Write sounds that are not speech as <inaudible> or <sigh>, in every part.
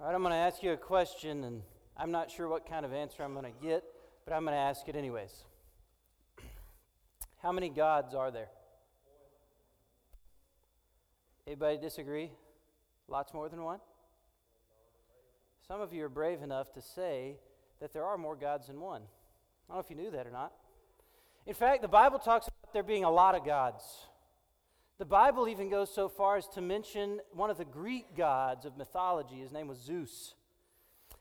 All right, I'm going to ask you a question, and I'm not sure what kind of answer I'm going to get, but I'm going to ask it anyways. How many gods are there? Anybody disagree? Lots more than one? Some of you are brave enough to say that there are more gods than one. I don't know if you knew that or not. In fact, the Bible talks about there being a lot of gods. The Bible even goes so far as to mention one of the Greek gods of mythology. His name was Zeus.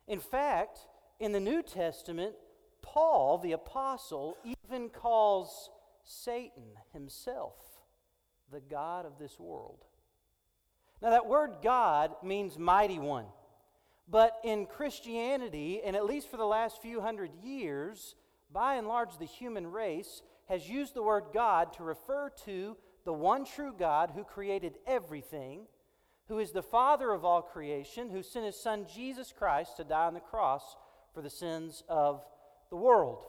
In fact, in the New Testament, Paul, the apostle, even calls Satan himself the God of this world. Now, that word God means mighty one. But in Christianity, and at least for the last few hundred years, by and large, the human race has used the word God to refer to the one true God who created everything, who is the Father of all creation, who sent his Son Jesus Christ to die on the cross for the sins of the world.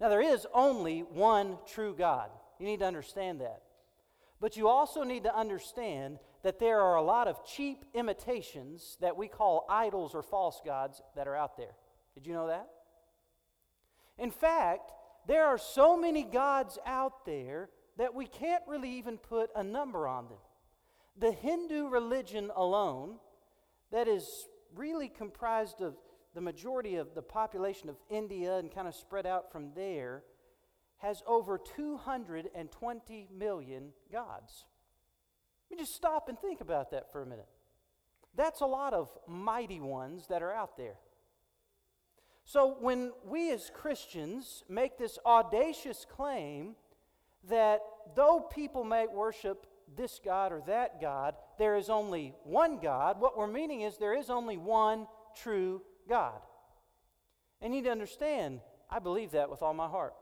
Now, there is only one true God. You need to understand that. But you also need to understand that there are a lot of cheap imitations that we call idols or false gods that are out there. Did you know that? In fact, there are so many gods out there that we can't really even put a number on them. The Hindu religion alone, that is really comprised of the majority of the population of India and kind of spread out from there, has over 220 million gods. Let me just stop and think about that for a minute. That's a lot of mighty ones that are out there. So, when we as Christians make this audacious claim that though people may worship this God or that God, there is only one God, what we're meaning is there is only one true God. And you need to understand, I believe that with all my heart.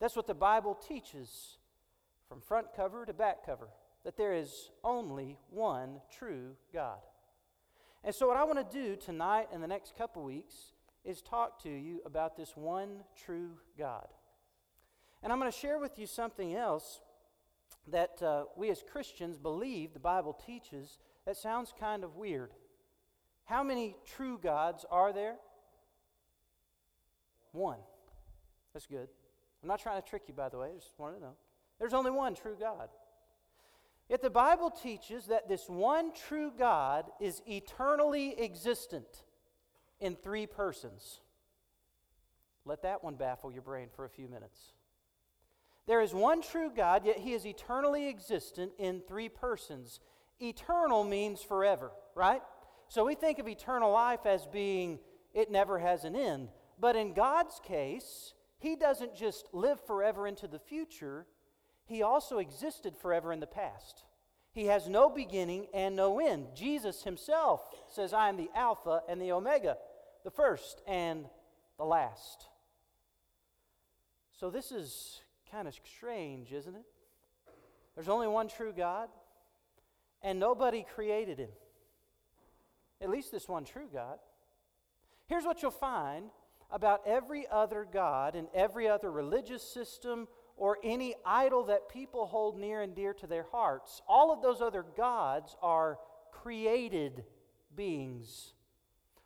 That's what the Bible teaches from front cover to back cover that there is only one true God. And so, what I want to do tonight and the next couple weeks is talk to you about this one true God. And I'm going to share with you something else that uh, we as Christians believe the Bible teaches that sounds kind of weird. How many true gods are there? One. That's good. I'm not trying to trick you, by the way. I just wanted to know. There's only one true God. Yet the Bible teaches that this one true God is eternally existent in three persons. Let that one baffle your brain for a few minutes. There is one true God, yet he is eternally existent in three persons. Eternal means forever, right? So we think of eternal life as being it never has an end. But in God's case, he doesn't just live forever into the future, he also existed forever in the past. He has no beginning and no end. Jesus himself says, I am the Alpha and the Omega, the first and the last. So this is kind of strange, isn't it? There's only one true God, and nobody created him. At least this one true God. Here's what you'll find about every other God and every other religious system or any idol that people hold near and dear to their hearts. All of those other gods are created beings,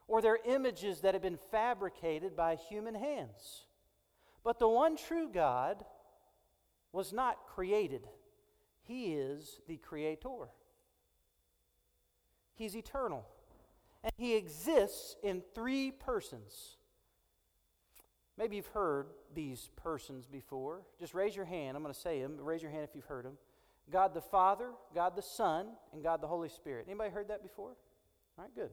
or they're images that have been fabricated by human hands. But the one true God was not created, He is the Creator. He's eternal. And He exists in three persons. Maybe you've heard these persons before. Just raise your hand. I'm going to say them. Raise your hand if you've heard them. God the Father, God the Son, and God the Holy Spirit. Anybody heard that before? All right, good.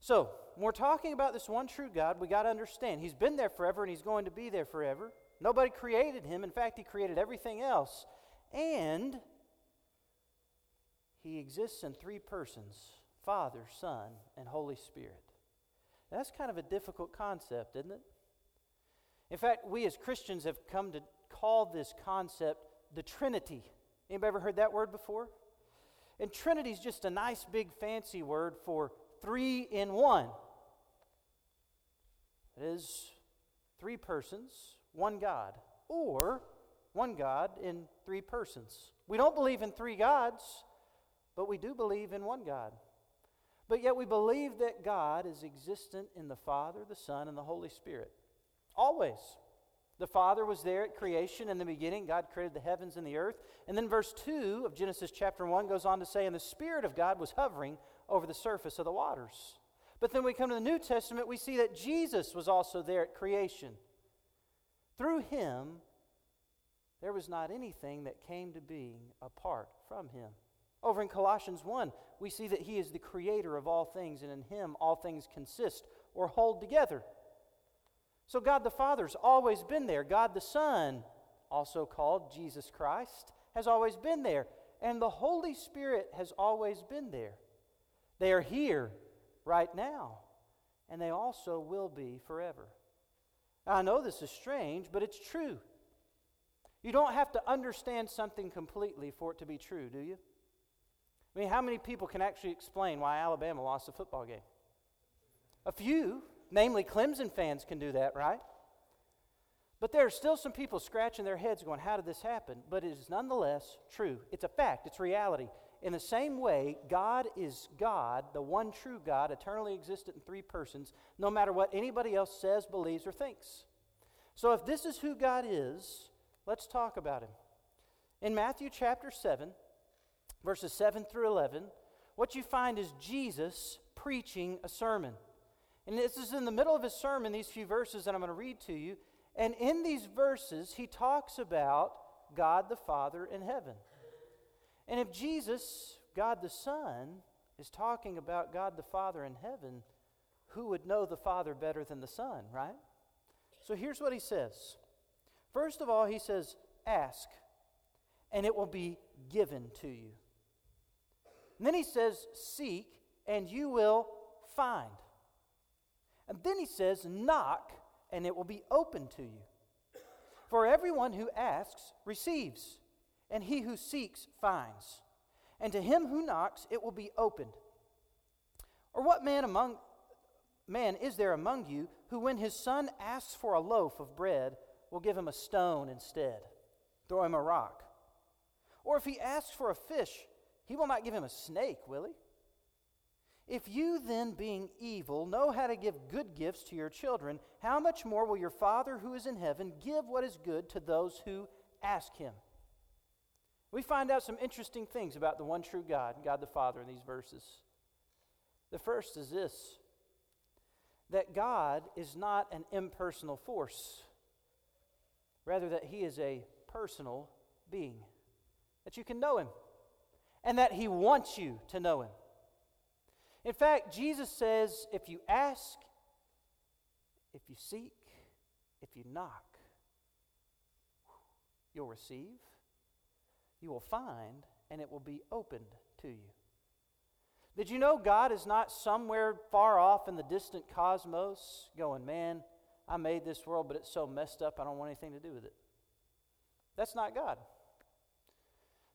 So, when we're talking about this one true God, we got to understand He's been there forever and He's going to be there forever. Nobody created him. In fact, he created everything else. And he exists in three persons Father, Son, and Holy Spirit. That's kind of a difficult concept, isn't it? In fact, we as Christians have come to call this concept the Trinity. Anybody ever heard that word before? And Trinity is just a nice big fancy word for three in one. It is three persons, one God, or one God in three persons. We don't believe in three gods, but we do believe in one God. But yet we believe that God is existent in the Father, the Son, and the Holy Spirit. Always. The Father was there at creation in the beginning. God created the heavens and the earth. And then verse 2 of Genesis chapter 1 goes on to say, And the Spirit of God was hovering over the surface of the waters. But then we come to the New Testament, we see that Jesus was also there at creation. Through him, there was not anything that came to being apart from him. Over in Colossians 1, we see that he is the creator of all things, and in him all things consist or hold together. So God the Father's always been there. God the Son, also called Jesus Christ, has always been there. And the Holy Spirit has always been there. They are here right now, and they also will be forever. I know this is strange, but it's true. You don't have to understand something completely for it to be true, do you? I mean, how many people can actually explain why Alabama lost a football game? A few, namely Clemson fans, can do that, right? But there are still some people scratching their heads going, How did this happen? But it is nonetheless true. It's a fact, it's reality. In the same way, God is God, the one true God, eternally existent in three persons, no matter what anybody else says, believes, or thinks. So if this is who God is, let's talk about him. In Matthew chapter 7, verses 7 through 11, what you find is Jesus preaching a sermon. And this is in the middle of his sermon, these few verses that I'm going to read to you. And in these verses, he talks about God the Father in heaven. And if Jesus, God the Son, is talking about God the Father in heaven, who would know the Father better than the Son, right? So here's what he says. First of all, he says, Ask, and it will be given to you. And then he says, Seek, and you will find. And then he says, Knock, and it will be open to you. For everyone who asks receives and he who seeks finds. And to him who knocks, it will be opened. Or what man among man is there among you who, when his son asks for a loaf of bread, will give him a stone instead? Throw him a rock. Or if he asks for a fish, he will not give him a snake, will he? If you then, being evil, know how to give good gifts to your children, how much more will your Father who is in heaven give what is good to those who ask him? We find out some interesting things about the one true God, God the Father, in these verses. The first is this that God is not an impersonal force, rather, that He is a personal being, that you can know Him, and that He wants you to know Him. In fact, Jesus says if you ask, if you seek, if you knock, you'll receive you will find, and it will be opened to you. Did you know God is not somewhere far off in the distant cosmos going, man, I made this world, but it's so messed up, I don't want anything to do with it? That's not God.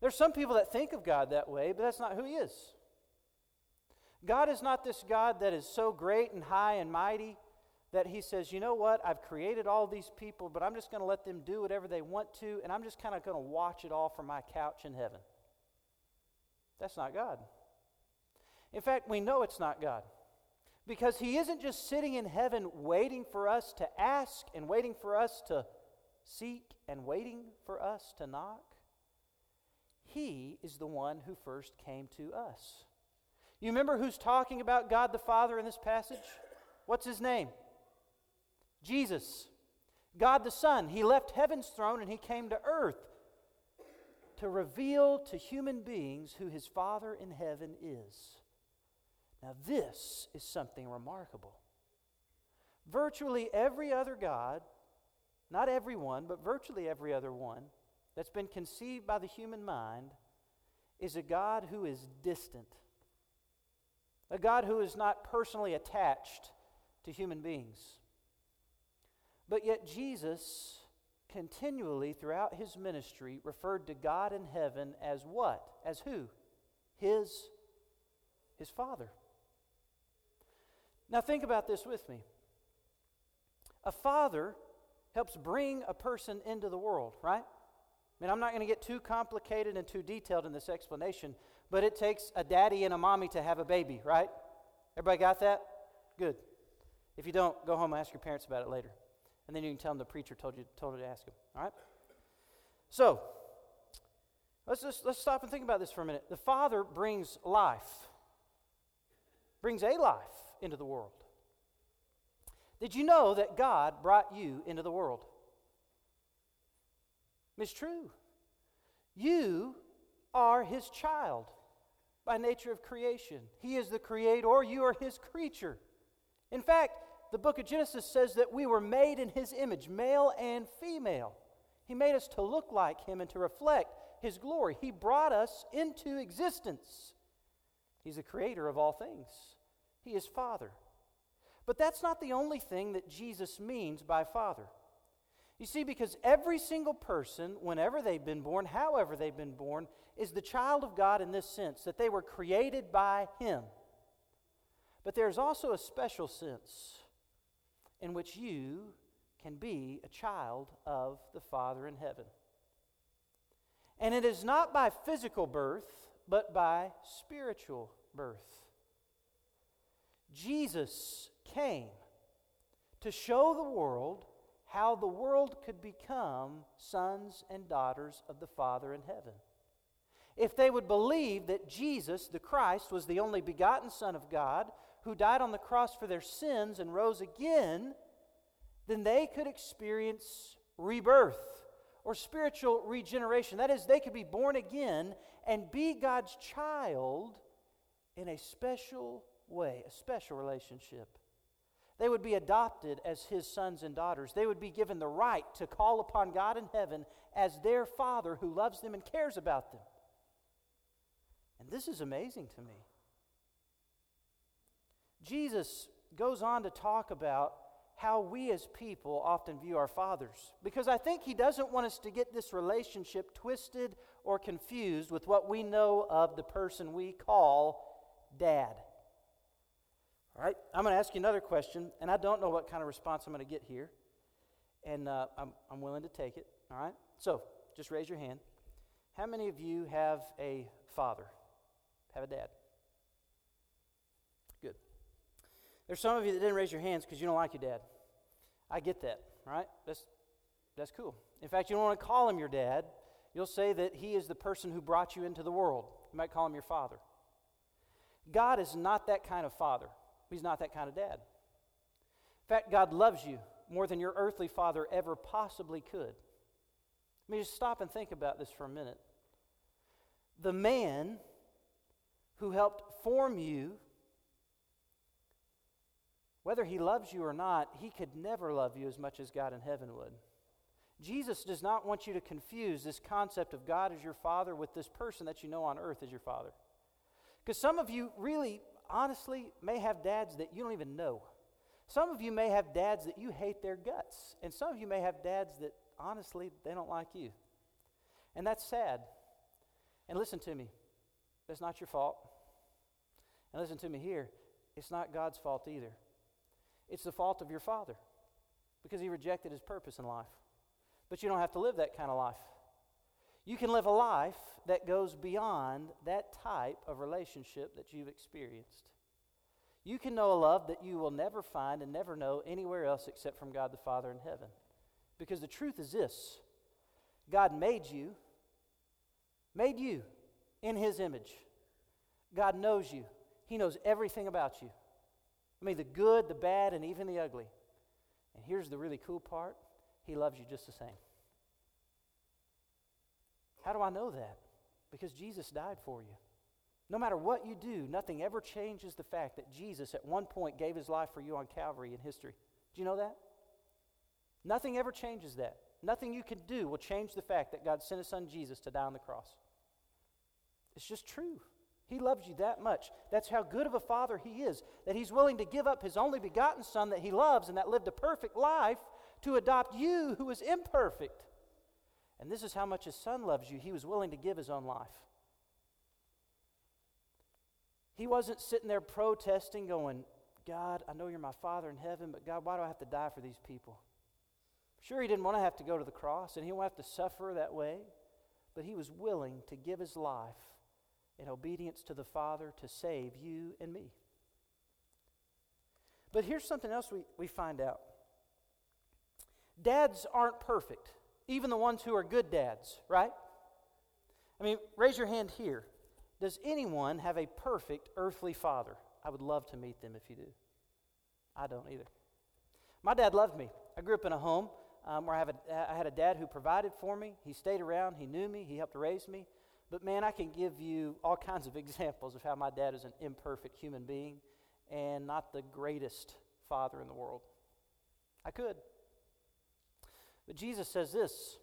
There's some people that think of God that way, but that's not who He is. God is not this God that is so great and high and mighty that he says, you know what, I've created all these people, but I'm just going to let them do whatever they want to, and I'm just kind of going to watch it all from my couch in heaven. That's not God. In fact, we know it's not God because he isn't just sitting in heaven waiting for us to ask and waiting for us to seek and waiting for us to knock. He is the one who first came to us. You remember who's talking about God the Father in this passage? What's his name? Jesus, God the Son, he left heaven's throne and he came to earth to reveal to human beings who his Father in heaven is. Now, this is something remarkable. Virtually every other God, not every one, but virtually every other one that's been conceived by the human mind, is a God who is distant, a God who is not personally attached to human beings. But yet, Jesus continually throughout his ministry referred to God in heaven as what? As who? His, his Father. Now, think about this with me. A father helps bring a person into the world, right? I mean, I'm not going to get too complicated and too detailed in this explanation, but it takes a daddy and a mommy to have a baby, right? Everybody got that? Good. If you don't, go home and ask your parents about it later. And then you can tell them the preacher told you told you to ask them. All right? So, let's just let's stop and think about this for a minute. The Father brings life. Brings a life into the world. Did you know that God brought you into the world? It's true. You are his child by nature of creation. He is the creator, you are his creature. In fact, the book of Genesis says that we were made in his image, male and female. He made us to look like him and to reflect his glory. He brought us into existence. He's the creator of all things, he is Father. But that's not the only thing that Jesus means by Father. You see, because every single person, whenever they've been born, however they've been born, is the child of God in this sense, that they were created by Him. But there's also a special sense in which you can be a child of the Father in heaven. And it is not by physical birth, but by spiritual birth. Jesus came to show the world how the world could become sons and daughters of the Father in heaven. If they would believe that Jesus, the Christ, was the only begotten Son of God who died on the cross for their sins and rose again, then they could experience rebirth or spiritual regeneration. That is, they could be born again and be God's child in a special way, a special relationship. They would be adopted as his sons and daughters. They would be given the right to call upon God in heaven as their father who loves them and cares about them. And this is amazing to me. Jesus goes on to talk about how we as people often view our fathers. Because I think he doesn't want us to get this relationship twisted or confused with what we know of the person we call dad. All right, I'm going to ask you another question, and I don't know what kind of response I'm going to get here, and uh, I'm, I'm willing to take it. All right, so just raise your hand. How many of you have a father, have a dad? Good. There's some of you that didn't raise your hands because you don't like your dad. I get that, right? That's, that's cool. In fact, you don't want to call him your dad. You'll say that he is the person who brought you into the world. You might call him your father. God is not that kind of father. He's not that kind of dad. In fact, God loves you more than your earthly father ever possibly could. Let me just stop and think about this for a minute. The man who helped form you, whether he loves you or not, he could never love you as much as God in heaven would. Jesus does not want you to confuse this concept of God as your father with this person that you know on earth as your father. Because some of you really honestly may have dads that you don't even know. Some of you may have dads that you hate their guts. And some of you may have dads that honestly they don't like you. And that's sad. And listen to me, that's not your fault. And listen to me here, it's not God's fault either. It's the fault of your father because he rejected his purpose in life. But you don't have to live that kind of life. You can live a life that goes beyond that type of relationship that you've experienced. You can know a love that you will never find and never know anywhere else except from God the Father in heaven. Because the truth is this God made you, made you in His image. God knows you, He knows everything about you. I mean, the good, the bad, and even the ugly. And here's the really cool part He loves you just the same. How do I know that? Because Jesus died for you. No matter what you do, nothing ever changes the fact that Jesus at one point gave his life for you on Calvary in history. Do you know that? Nothing ever changes that. Nothing you can do will change the fact that God sent his son Jesus to die on the cross. It's just true. He loves you that much. That's how good of a father he is, that he's willing to give up his only begotten son that he loves and that lived a perfect life to adopt you who is imperfect. And this is how much his son loves you. He was willing to give his own life. He wasn't sitting there protesting, going, God, I know you're my Father in heaven, but God, why do I have to die for these people? Sure, he didn't want to have to go to the cross, and he didn't have to suffer that way, but he was willing to give his life in obedience to the Father to save you and me. But here's something else we, we find out dads aren't perfect, even the ones who are good dads, right? I mean, raise your hand here. Does anyone have a perfect earthly father? I would love to meet them if you do. I don't either. My dad loved me. I grew up in a home um, where I, have a, I had a dad who provided for me. He stayed around, he knew me, he helped raise me. But man, I can give you all kinds of <laughs> examples of how my dad is an imperfect human being and not the greatest father in the world. I could. But Jesus says this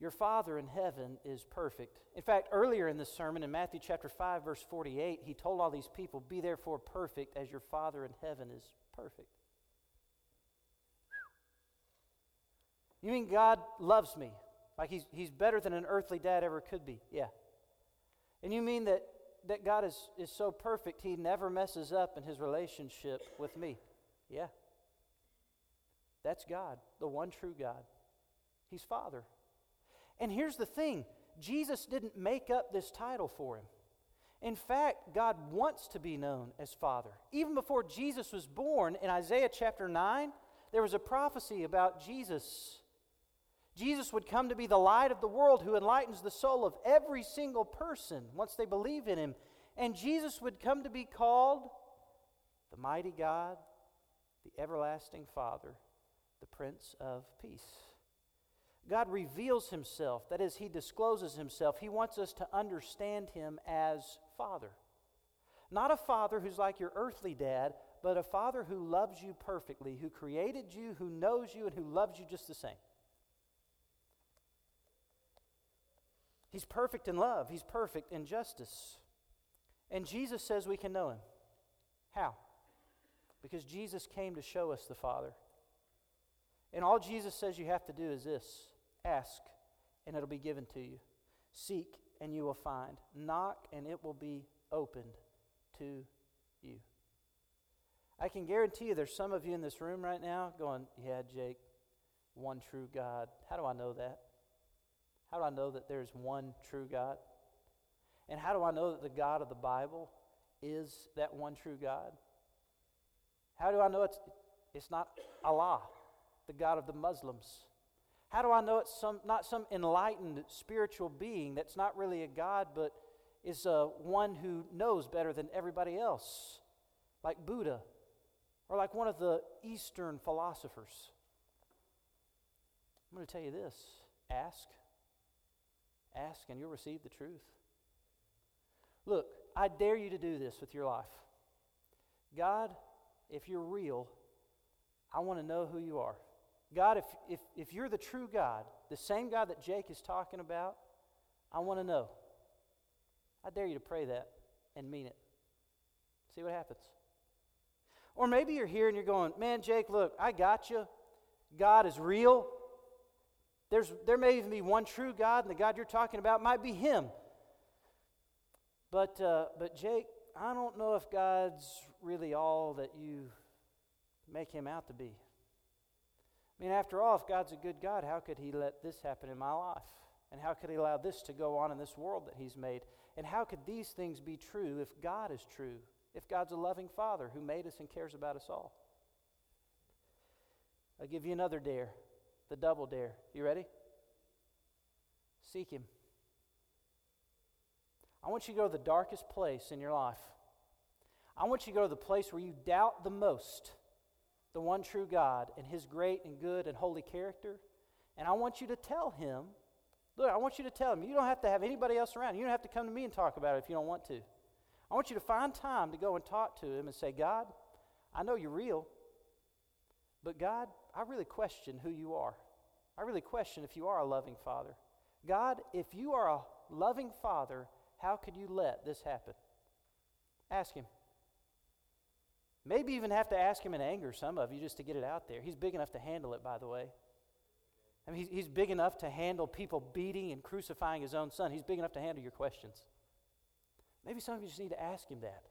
Your Father in heaven is perfect. In fact, earlier in this sermon, in Matthew chapter 5, verse 48, he told all these people, Be therefore perfect as your Father in heaven is perfect. You mean God loves me? Like he's, he's better than an earthly dad ever could be? Yeah. And you mean that, that God is, is so perfect he never messes up in his relationship with me? Yeah. That's God, the one true God. He's Father. And here's the thing Jesus didn't make up this title for him. In fact, God wants to be known as Father. Even before Jesus was born, in Isaiah chapter 9, there was a prophecy about Jesus Jesus would come to be the light of the world who enlightens the soul of every single person once they believe in him. And Jesus would come to be called the mighty God, the everlasting Father, the Prince of Peace. God reveals himself, that is, he discloses himself. He wants us to understand him as Father. Not a father who's like your earthly dad, but a father who loves you perfectly, who created you, who knows you, and who loves you just the same. He's perfect in love, He's perfect in justice. And Jesus says we can know Him. How? Because Jesus came to show us the Father. And all Jesus says you have to do is this ask, and it'll be given to you. Seek, and you will find. Knock, and it will be opened to you. I can guarantee you there's some of you in this room right now going, Yeah, Jake, one true God. How do I know that? How do I know that there's one true God? And how do I know that the God of the Bible is that one true God? How do I know it's, it's not Allah, the God of the Muslims? How do I know it's some, not some enlightened spiritual being that's not really a God, but is uh, one who knows better than everybody else, like Buddha or like one of the Eastern philosophers? I'm going to tell you this ask Ask and you'll receive the truth. Look, I dare you to do this with your life. God, if you're real, I want to know who you are. God, if, if, if you're the true God, the same God that Jake is talking about, I want to know. I dare you to pray that and mean it. See what happens. Or maybe you're here and you're going, man, Jake, look, I got you. God is real. There's, there may even be one true God, and the God you're talking about might be Him. But, uh, but Jake, I don't know if God's really all that you make Him out to be. I mean, after all, if God's a good God, how could He let this happen in my life? And how could He allow this to go on in this world that He's made? And how could these things be true if God is true? If God's a loving Father who made us and cares about us all? I'll give you another dare the double dare. You ready? Seek Him. I want you to go to the darkest place in your life. I want you to go to the place where you doubt the most the one true God and His great and good and holy character. And I want you to tell Him, look, I want you to tell Him, you don't have to have anybody else around. You don't have to come to me and talk about it if you don't want to. I want you to find time to go and talk to Him and say, God, I know you're real, but God, I really question who you are. I really question if you are a loving father. God, if you are a loving father, how could you let this happen? Ask him. Maybe even have to ask him in anger, some of you, just to get it out there. He's big enough to handle it, by the way. I mean, he's, he's big enough to handle people beating and crucifying his own son. He's big enough to handle your questions. Maybe some of you just need to ask him that.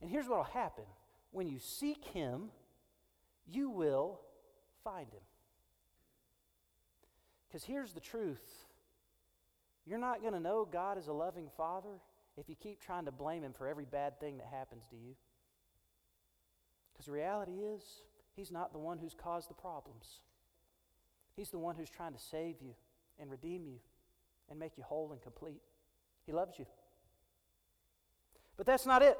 And here's what will happen when you seek him, you will find him. Because here's the truth you're not going to know God is a loving Father if you keep trying to blame Him for every bad thing that happens to you. Because the reality is, He's not the one who's caused the problems. He's the one who's trying to save you and redeem you and make you whole and complete. He loves you. But that's not it.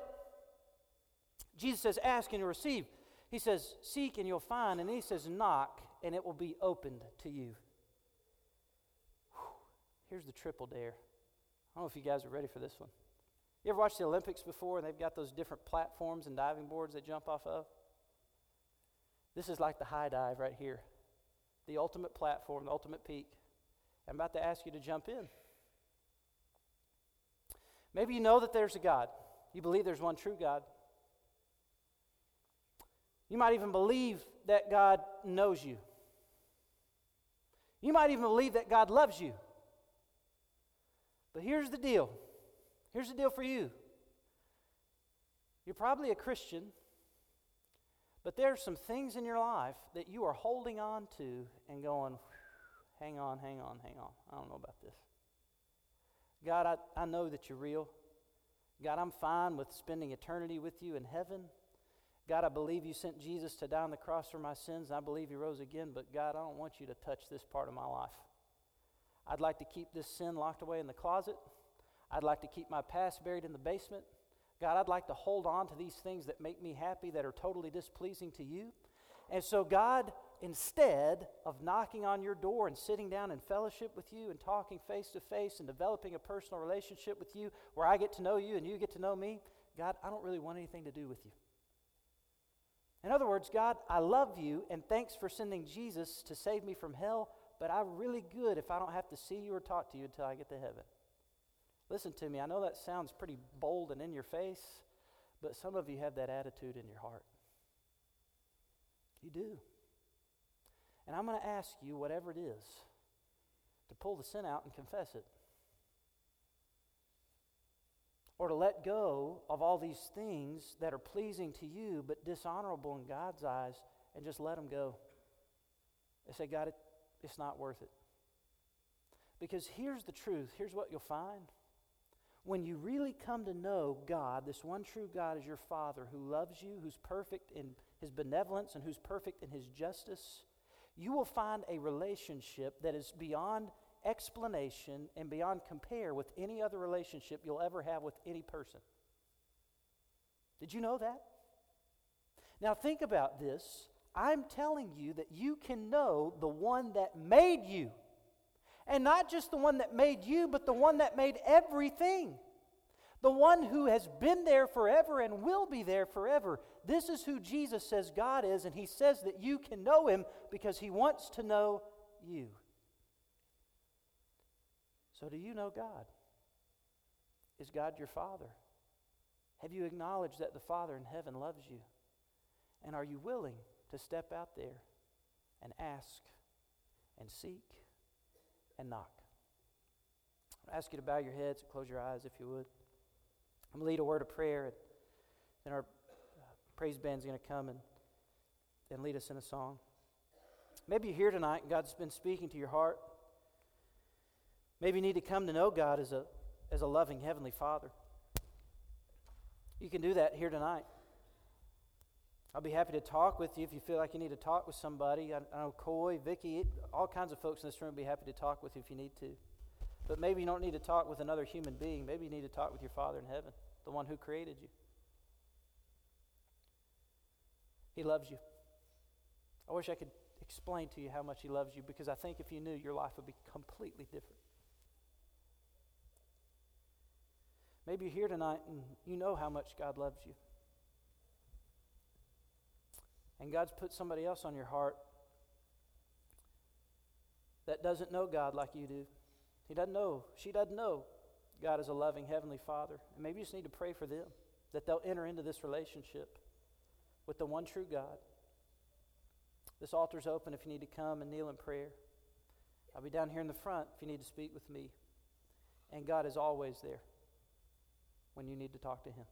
Jesus says, Ask and you'll receive. He says, Seek and you'll find. And he says, Knock and it will be opened to you. Here's the triple dare. I don't know if you guys are ready for this one. You ever watched the Olympics before and they've got those different platforms and diving boards they jump off of? This is like the high dive right here the ultimate platform, the ultimate peak. I'm about to ask you to jump in. Maybe you know that there's a God. You believe there's one true God. You might even believe that God knows you. You might even believe that God loves you. But here's the deal here's the deal for you. You're probably a Christian, but there are some things in your life that you are holding on to and going, hang on, hang on, hang on. I don't know about this. God, I, I know that you're real. God, I'm fine with spending eternity with you in heaven. God, I believe you sent Jesus to die on the cross for my sins, and I believe he rose again, but God, I don't want you to touch this part of my life. I'd like to keep this sin locked away in the closet. I'd like to keep my past buried in the basement. God, I'd like to hold on to these things that make me happy, that are totally displeasing to you. And so, God, instead of knocking on your door and sitting down in fellowship with you and talking face to face and developing a personal relationship with you where I get to know you and you get to know me, God, I don't really want anything to do with you. In other words, God, I love you and thanks for sending Jesus to save me from hell, but I'm really good if I don't have to see you or talk to you until I get to heaven. Listen to me, I know that sounds pretty bold and in your face, but some of you have that attitude in your heart. You do. And I'm going to ask you, whatever it is, to pull the sin out and confess it. Or to let go of all these things that are pleasing to you but dishonorable in God's eyes and just let them go. And say, God, it, it's not worth it. Because here's the truth here's what you'll find when you really come to know God, this one true God is your Father who loves you, who's perfect in his benevolence, and who's perfect in his justice, you will find a relationship that is beyond explanation and beyond compare with any other relationship you'll ever have with any person. Did you know that? Now, think about this. I'm telling you that you can know the one that made you. And not just the one that made you, but the one that made everything. The one who has been there forever and will be there forever. This is who Jesus says God is, and he says that you can know him because he wants to know you. So, do you know God? Is God your Father? Have you acknowledged that the Father in heaven loves you? And are you willing to step out there and ask and seek and knock. I ask you to bow your heads and close your eyes if you would. I'm going to lead a word of prayer, and then our uh, praise band's going to come and, and lead us in a song. Maybe you're here tonight and God's been speaking to your heart. Maybe you need to come to know God as a, as a loving Heavenly Father. You can do that here tonight. I'll be happy to talk with you if you feel like you need to talk with somebody. I, I know Coy, Vicky, all kinds of folks in this room be happy to talk with you if you need to. But maybe you don't need to talk with another human being. Maybe you need to talk with your Father in heaven, the one who created you. He loves you. I wish I could explain to you how much He loves you because I think if you knew, your life would be completely different. Maybe you're here tonight and you know how much God loves you and God's put somebody else on your heart that doesn't know God like you do. He doesn't know, she doesn't know God is a loving Heavenly Father. And maybe you just need to pray for them that they'll enter into this relationship with the one true God. This altar's open if you need to come and kneel in prayer. I'll be down here in the front if you need to speak with me. And God is always there when you need to talk to Him.